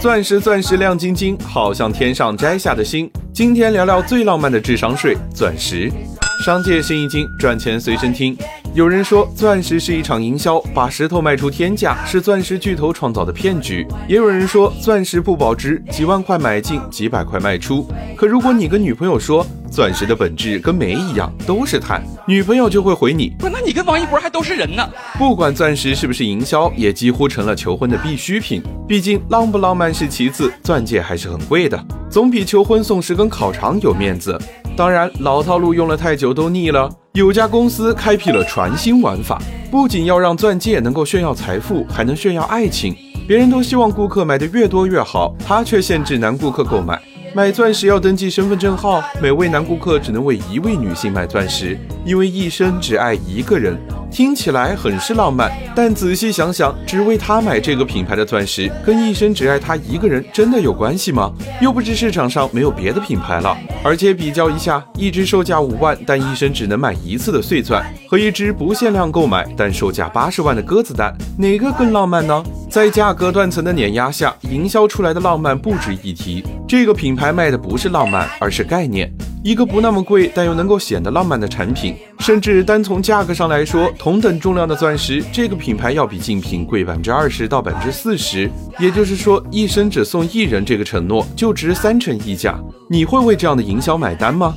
钻石钻石亮晶晶，好像天上摘下的星。今天聊聊最浪漫的智商税——钻石。商界生意经，赚钱随身听。有人说，钻石是一场营销，把石头卖出天价，是钻石巨头创造的骗局。也有人说，钻石不保值，几万块买进，几百块卖出。可如果你跟女朋友说，钻石的本质跟煤一样，都是碳，女朋友就会回你：不，那你跟王一博还都是人呢。不管钻石是不是营销，也几乎成了求婚的必需品。毕竟浪不浪漫是其次，钻戒还是很贵的，总比求婚送十根烤肠有面子。当然，老套路用了太久都腻了。有家公司开辟了全新玩法，不仅要让钻戒能够炫耀财富，还能炫耀爱情。别人都希望顾客买的越多越好，他却限制男顾客购买。买钻石要登记身份证号，每位男顾客只能为一位女性买钻石，因为一生只爱一个人。听起来很是浪漫，但仔细想想，只为他买这个品牌的钻石，跟一生只爱他一个人真的有关系吗？又不是市场上没有别的品牌了。而且比较一下，一只售价五万但一生只能买一次的碎钻，和一只不限量购买但售价八十万的鸽子蛋，哪个更浪漫呢？在价格断层的碾压下，营销出来的浪漫不值一提。这个品牌卖的不是浪漫，而是概念。一个不那么贵但又能够显得浪漫的产品，甚至单从价格上来说，同等重量的钻石，这个品牌要比竞品贵百分之二十到百分之四十。也就是说，一生只送一人这个承诺就值三成溢价。你会为这样的营销买单吗？